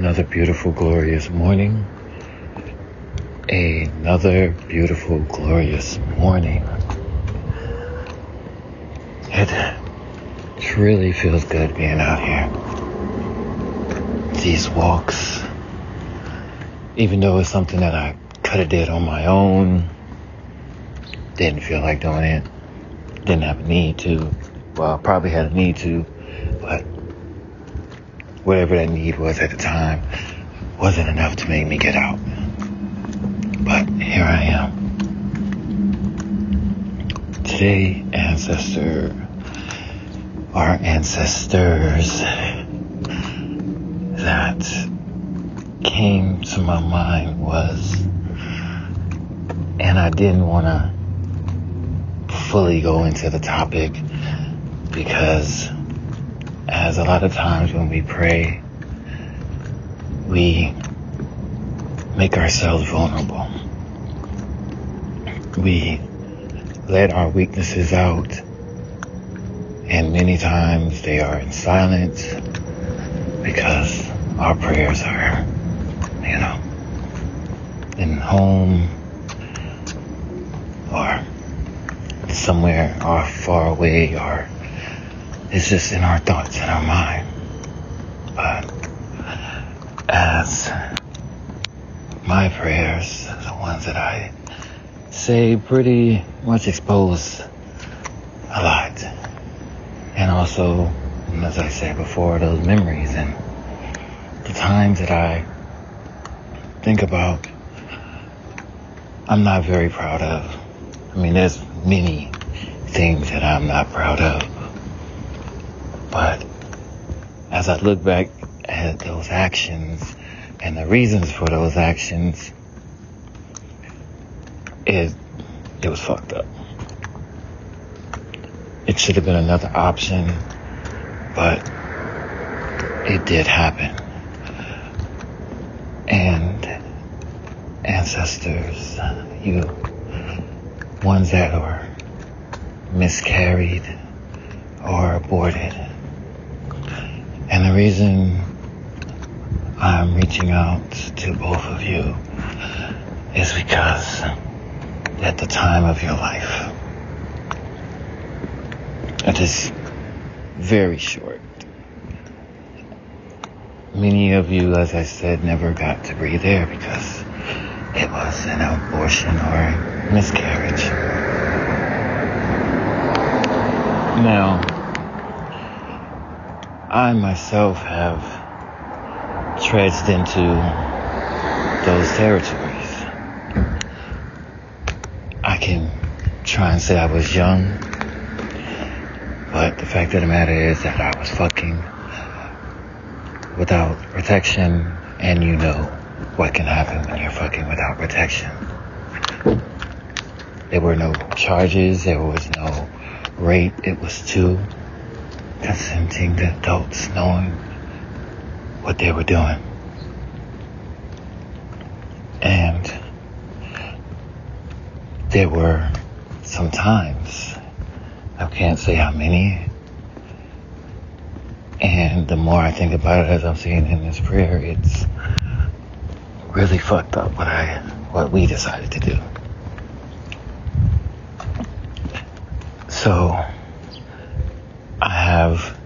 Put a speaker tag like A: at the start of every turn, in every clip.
A: Another beautiful, glorious morning. Another beautiful, glorious morning. It really feels good being out here. These walks, even though it's something that I could have did on my own, didn't feel like doing it. Didn't have a need to. Well, probably had a need to, whatever that need was at the time wasn't enough to make me get out. But here I am. Today, ancestor, our ancestors that came to my mind was, and I didn't want to fully go into the topic because as a lot of times when we pray, we make ourselves vulnerable. We let our weaknesses out, and many times they are in silence because our prayers are, you know, in home or somewhere far away or it's just in our thoughts in our mind. But as my prayers, the ones that I say pretty much expose a lot. And also, as I said before, those memories and the times that I think about, I'm not very proud of. I mean, there's many things that I'm not proud of. But as I look back at those actions and the reasons for those actions, it it was fucked up. It should have been another option, but it did happen. And ancestors, you ones that were miscarried or aborted and the reason I'm reaching out to both of you is because at the time of your life, it is very short. Many of you, as I said, never got to breathe air because it was an abortion or miscarriage. Now, I myself have treads into those territories. I can try and say I was young, but the fact of the matter is that I was fucking without protection, and you know what can happen when you're fucking without protection. There were no charges, there was no rape, it was two consenting to adults knowing what they were doing. And there were some times, I can't say how many, and the more I think about it as I'm seeing in this prayer, it's really fucked up what I what we decided to do. So I have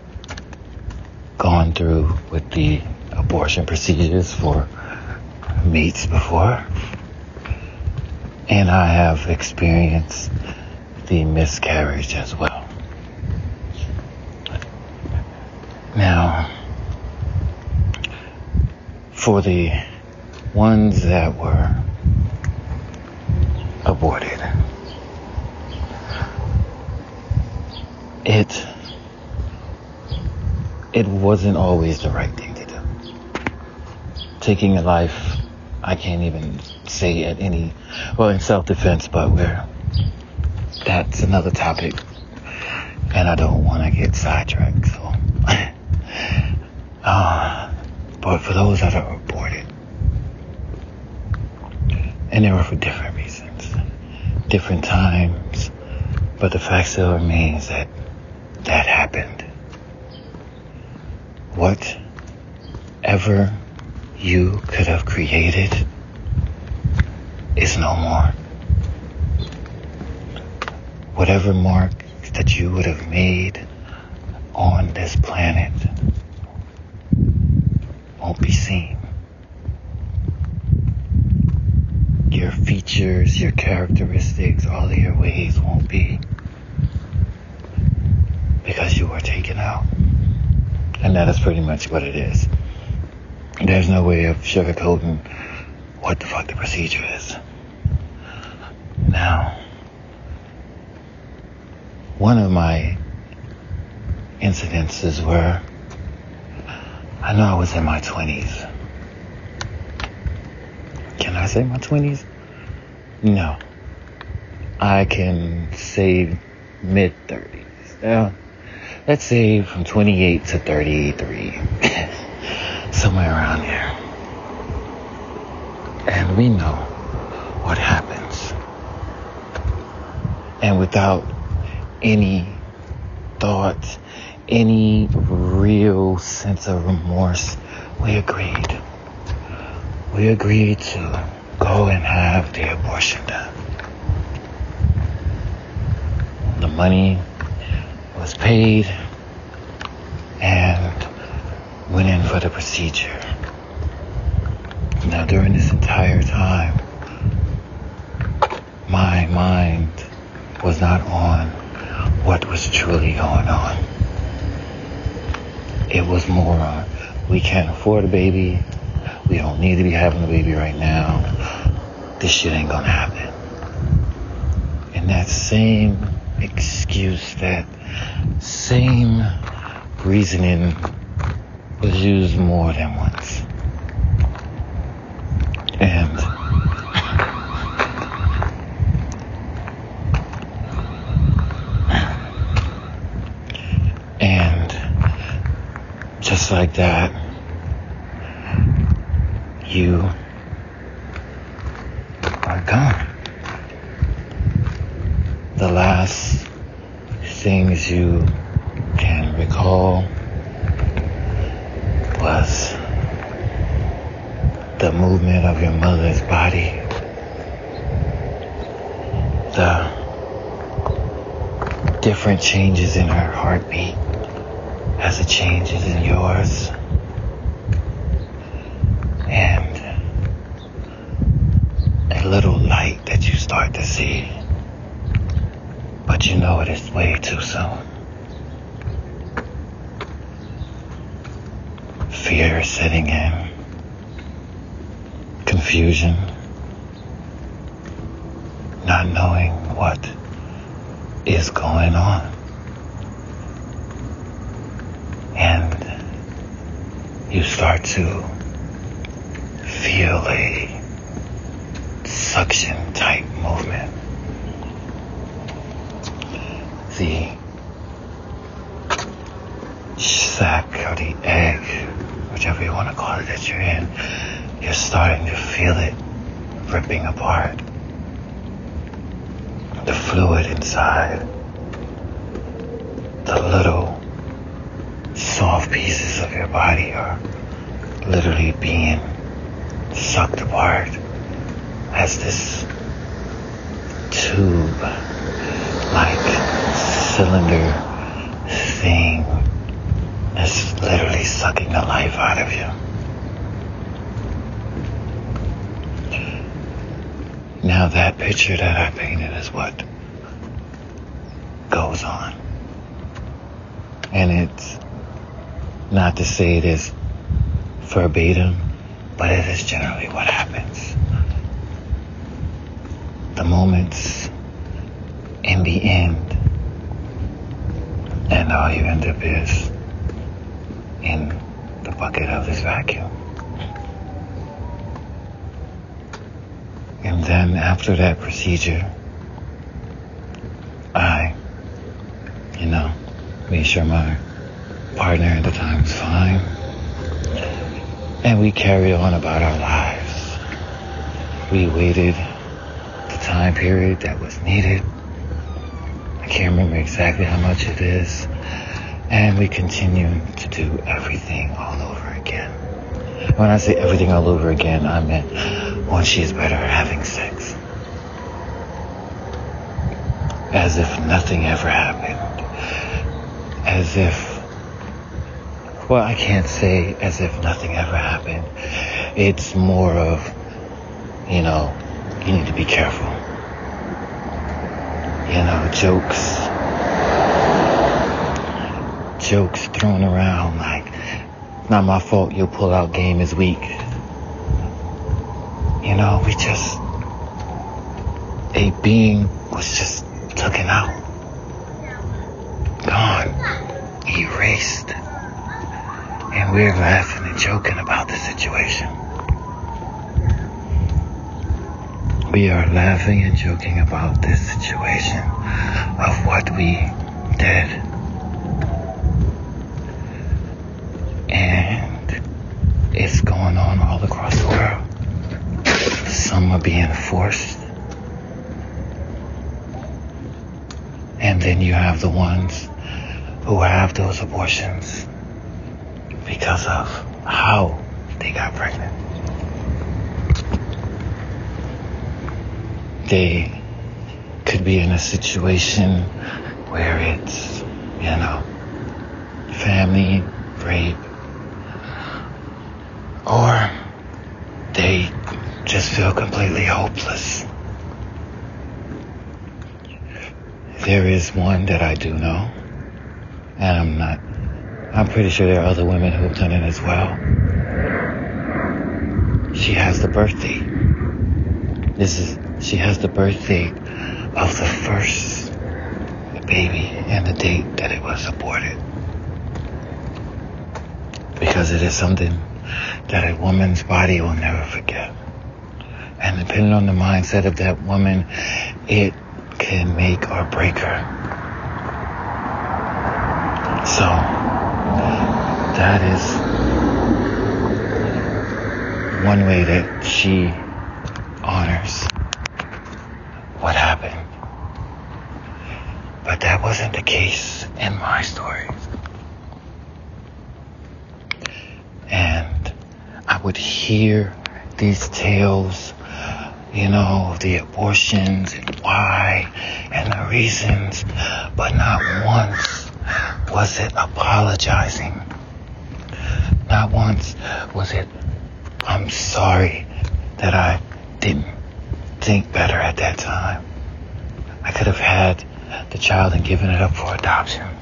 A: gone through with the abortion procedures for mates before, and I have experienced the miscarriage as well. Now, for the ones that were aborted, it it wasn't always the right thing to do. Taking a life, I can't even say at any, well, in self-defense, but where that's another topic, and I don't want to get sidetracked. So, uh, but for those that are aborted, and they were for different reasons, different times, but the fact still remains that that happened whatever you could have created is no more. Whatever mark that you would have made on this planet won't be seen. Your features, your characteristics, all of your ways won't be because you were taken out. And that is pretty much what it is. There's no way of sugarcoating what the fuck the procedure is. Now, one of my incidences were I know I was in my 20s. Can I say my 20s? No. I can say mid 30s. Uh, let's say from 28 to 33. Somewhere around there. And we know what happens. And without any thought, any real sense of remorse, we agreed. We agreed to go and have the abortion done. The money was paid and went in for the procedure. Now, during this entire time, my mind was not on what was truly going on. It was more on, we can't afford a baby. We don't need to be having a baby right now. This shit ain't gonna happen. And that same excuse, that same reasoning was used more than once. And and just like that, you are gone. The last things you can recall was the movement of your mother's body, the different changes in her heartbeat as it changes in yours, and a little light that you start to see, you know it is way too soon. Fear is setting in confusion, not knowing what is going on. And you start to feel a suction type movement. The sack or the egg, whichever you want to call it that you're in, you're starting to feel it ripping apart. The fluid inside, the little soft pieces of your body are literally being sucked apart as this tube like cylinder thing is literally sucking the life out of you. Now that picture that I painted is what goes on. And it's not to say it is verbatim, but it is generally what happens. The moments in the end, and all you end up is in the bucket of this vacuum. And then after that procedure, I, you know, made sure my partner at the time was fine. And we carried on about our lives. We waited the time period that was needed. I can't remember exactly how much it is. And we continue to do everything all over again. When I say everything all over again, I meant when she is better at having sex. As if nothing ever happened. As if well, I can't say as if nothing ever happened. It's more of, you know, you need to be careful. You know, jokes, jokes thrown around like, not my fault your pull out game is weak. You know, we just, a being was just taken out. Gone. Erased. And we're laughing and joking about the situation. We are laughing and joking about this situation of what we did. And it's going on all across the world. Some are being forced. And then you have the ones who have those abortions because of how they got pregnant. They could be in a situation where it's, you know, family, rape, or they just feel completely hopeless. There is one that I do know, and I'm not I'm pretty sure there are other women who have done it as well. She has the birthday. This is, she has the birthday of the first baby and the date that it was aborted. Because it is something that a woman's body will never forget. And depending on the mindset of that woman, it can make or break her. So, that is one way that she honors what happened. But that wasn't the case in my story. And I would hear these tales, you know, the abortions and why and the reasons, but not once was it apologizing not once was it, I'm sorry that I didn't think better at that time. I could have had the child and given it up for adoption.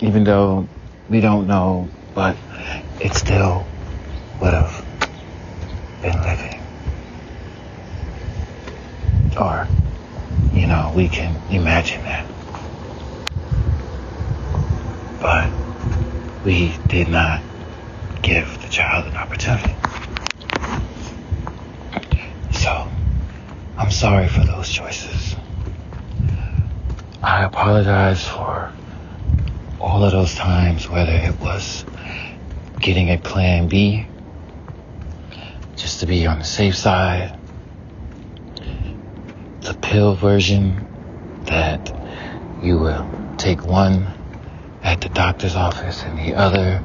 A: Even though we don't know, but it still would have been living. Or, you know, we can imagine that. but we did not give the child an opportunity. So, I'm sorry for those choices. I apologize for all of those times, whether it was getting a plan B, just to be on the safe side, the pill version that you will take one at the doctor's office and the other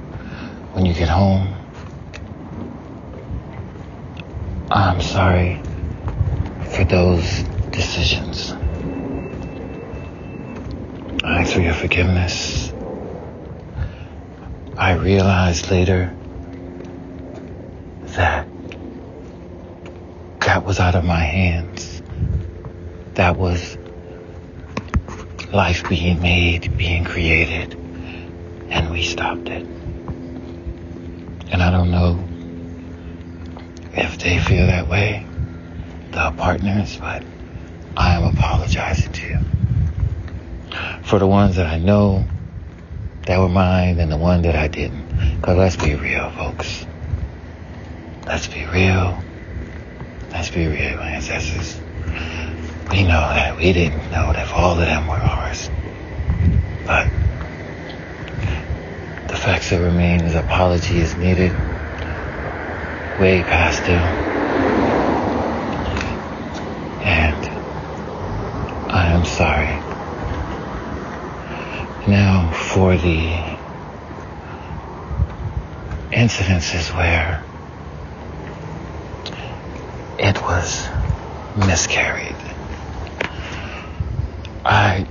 A: when you get home. I'm sorry for those decisions. I ask for your forgiveness. I realized later that that was out of my hands. That was life being made, being created and we stopped it. And I don't know if they feel that way, the partners, but I am apologizing to you. For the ones that I know that were mine and the one that I didn't. Because let's be real, folks. Let's be real. Let's be real, my ancestors. We know that we didn't know that all of them were ours. But the facts that remain is apology is needed. Way past due. And I am sorry. Now for the incidences where it was miscarried. I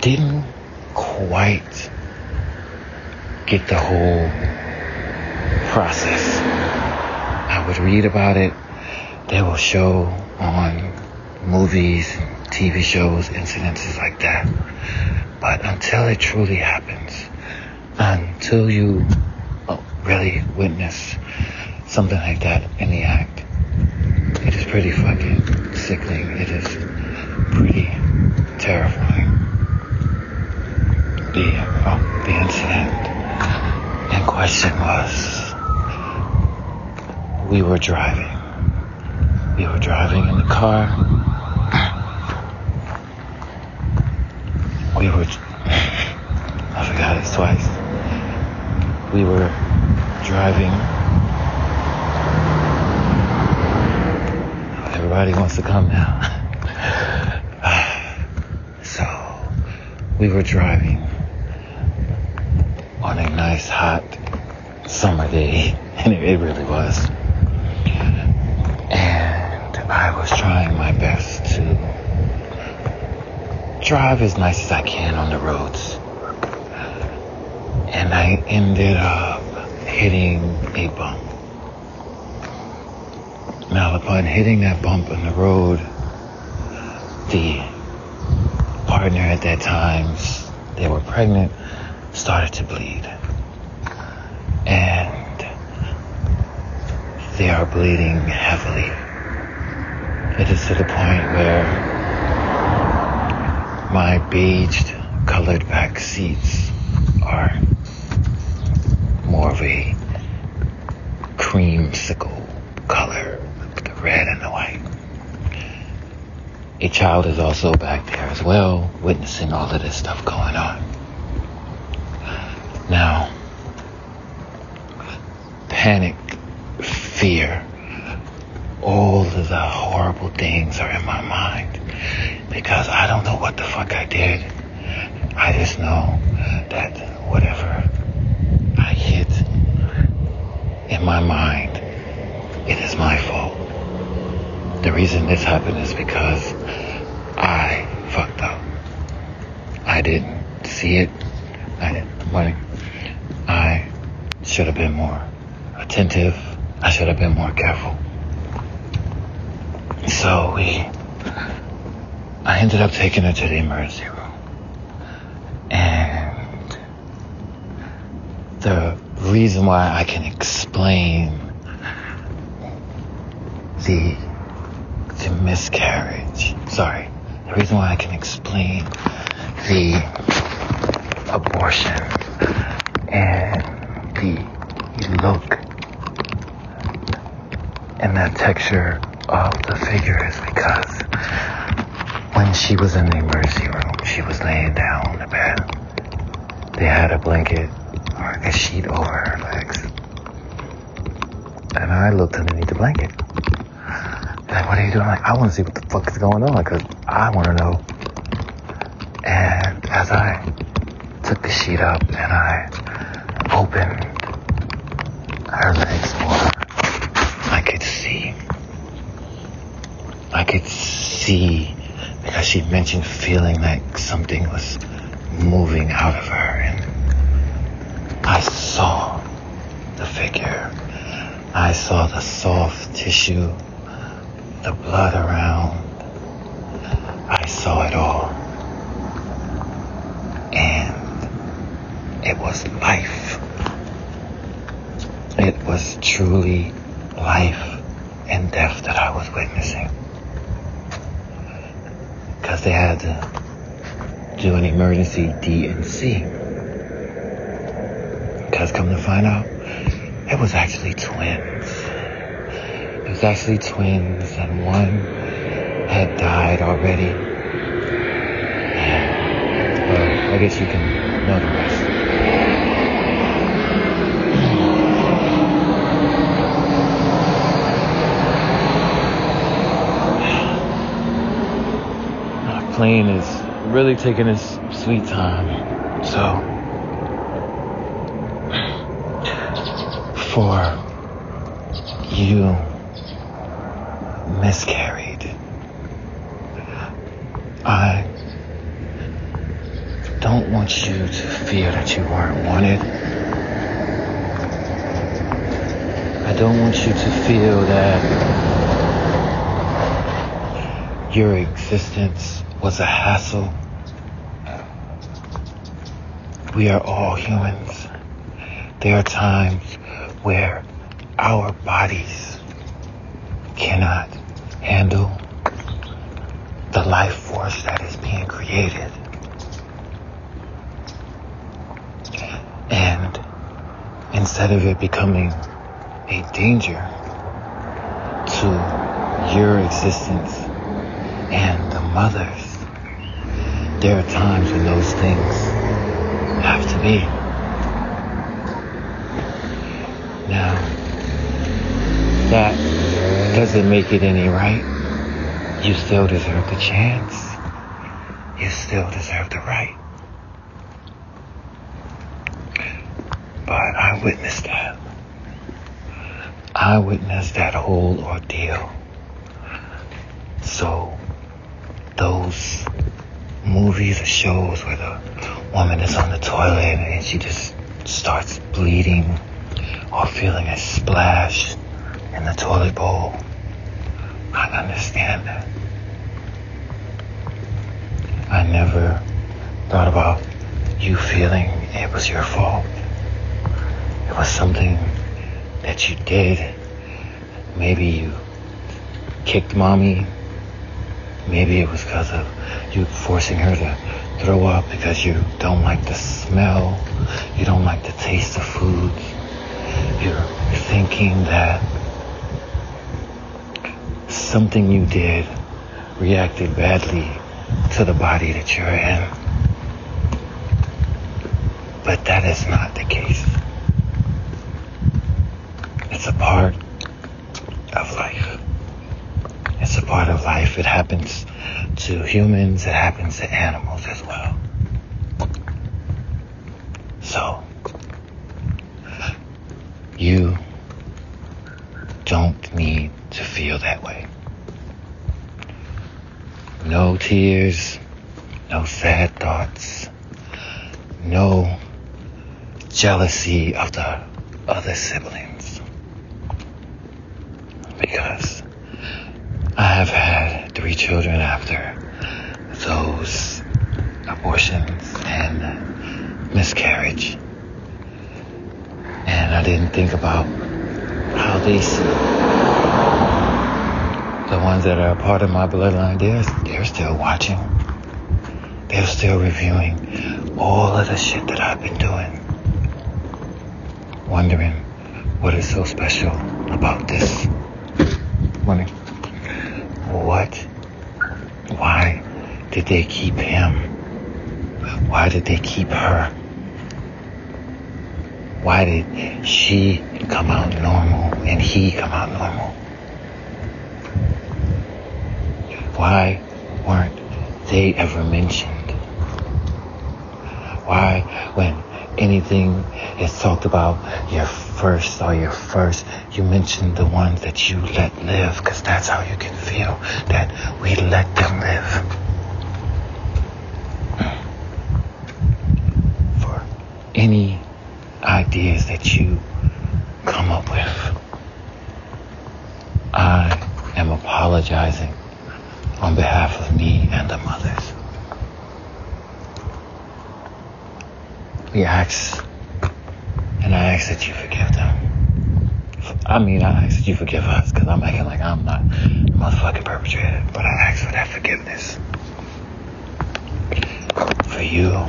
A: didn't quite get the whole process. I would read about it. They will show on movies, TV shows, incidences like that. But until it truly happens, until you really witness something like that in the act, it is pretty fucking sickening. It is pretty terrifying. The, oh, the incident in question was we were driving. We were driving in the car. We were, I forgot it twice. We were driving. Everybody wants to come now. so, we were driving on a nice hot summer day, and it, it really was. And I was trying my best to drive as nice as I can on the roads. And I ended up hitting a bump. Now, upon hitting that bump in the road, the partner at that time, they were pregnant, started to bleed. And they are bleeding heavily. It is to the point where my beige colored back seats are more of a creamsicle color, the red and the white. A child is also back there as well, witnessing all of this stuff going on. Now, panic, fear, all of the horrible things are in my mind because I don't know what the fuck I did. I just know that whatever I hit in my mind, it is my fault. The reason this happened is because I fucked up. I didn't see it. I didn't. I should have been more attentive. I should have been more careful. So we, I ended up taking her to the emergency room. And the reason why I can explain the, the miscarriage, sorry, the reason why I can explain the abortion and the look and that texture of the figure is because when she was in the emergency room, she was laying down on the bed. They had a blanket or a sheet over her legs. And I looked underneath the blanket. Like, what are you doing? Like, I want to see what the fuck is going on because I want to know. And as I took the sheet up and I opened her legs more, I could see. I could see because she mentioned feeling like something was moving out of her and I saw the figure. I saw the soft tissue, the blood around. I saw it all. And it was life. It was truly life and death that I was witnessing. They had to do an emergency D&C. Because come to find out, it was actually twins. It was actually twins, and one had died already. And, well, I guess you can know the rest. Our plane is really taking its sweet time. So, for you miscarried. I don't want you to feel that you weren't wanted. I don't want you to feel that your existence was a hassle. We are all humans. There are times where our bodies cannot handle the life force that is being created. And instead of it becoming a danger to your existence and the mothers, there are times when those things have to be. Now, that doesn't make it any right. You still deserve the chance. You still deserve the right. But I witnessed that. I witnessed that whole ordeal. So, those movies or shows where the woman is on the toilet and she just starts bleeding or feeling a splash in the toilet bowl. I understand that. I never thought about you feeling it was your fault. It was something that you did. Maybe you kicked mommy. Maybe it was because of you forcing her to throw up because you don't like the smell. You don't like the taste of food. You're thinking that something you did reacted badly to the body that you're in. But that is not the case. It's a part of life. It's a part of life. It happens to humans, it happens to animals as well. So, you don't need to feel that way. No tears, no sad thoughts, no jealousy of the other siblings. Because I have had three children after those abortions and miscarriage. And I didn't think about how these, the ones that are a part of my bloodline, they're, they're still watching. They're still reviewing all of the shit that I've been doing. Wondering what is so special about this. Wondering what, why did they keep him? Why did they keep her? Why did she come out normal and he come out normal? Why weren't they ever mentioned? Why, when anything is talked about your first or your first, you mention the ones that you let live, because that's how you can feel that we let them live. For any ideas that you come up with, I am apologizing on behalf of me and the mothers. We ask, and I ask that you forgive them. I mean, I ask that you forgive us because I'm acting like I'm not the motherfucking perpetrator, but I ask for that forgiveness. For you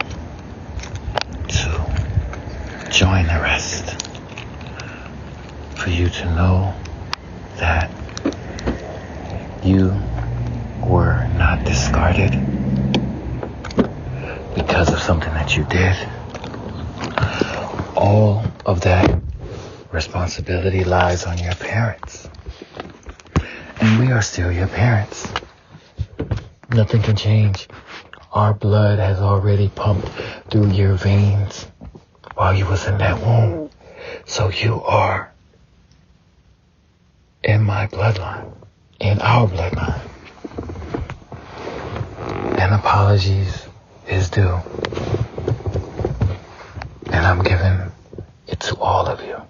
A: to join the rest. For you to know that you were not discarded because of something that you did. All of that responsibility lies on your parents. And we are still your parents. Nothing can change. Our blood has already pumped through your veins while you was in that womb. So you are in my bloodline, in our bloodline. And apologies is due. And I'm giving it to all of you.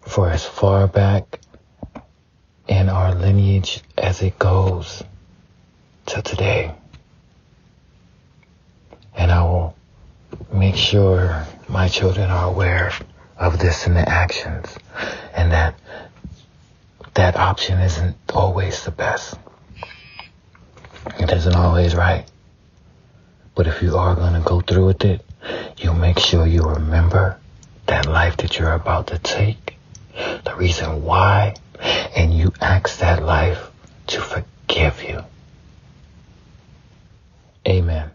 A: For as far back in our lineage as it goes to today. And I will make sure my children are aware of this in the actions and that that option isn't always the best. It isn't always right. But if you are going to go through with it, you make sure you remember that life that you're about to take, the reason why, and you ask that life to forgive you. Amen.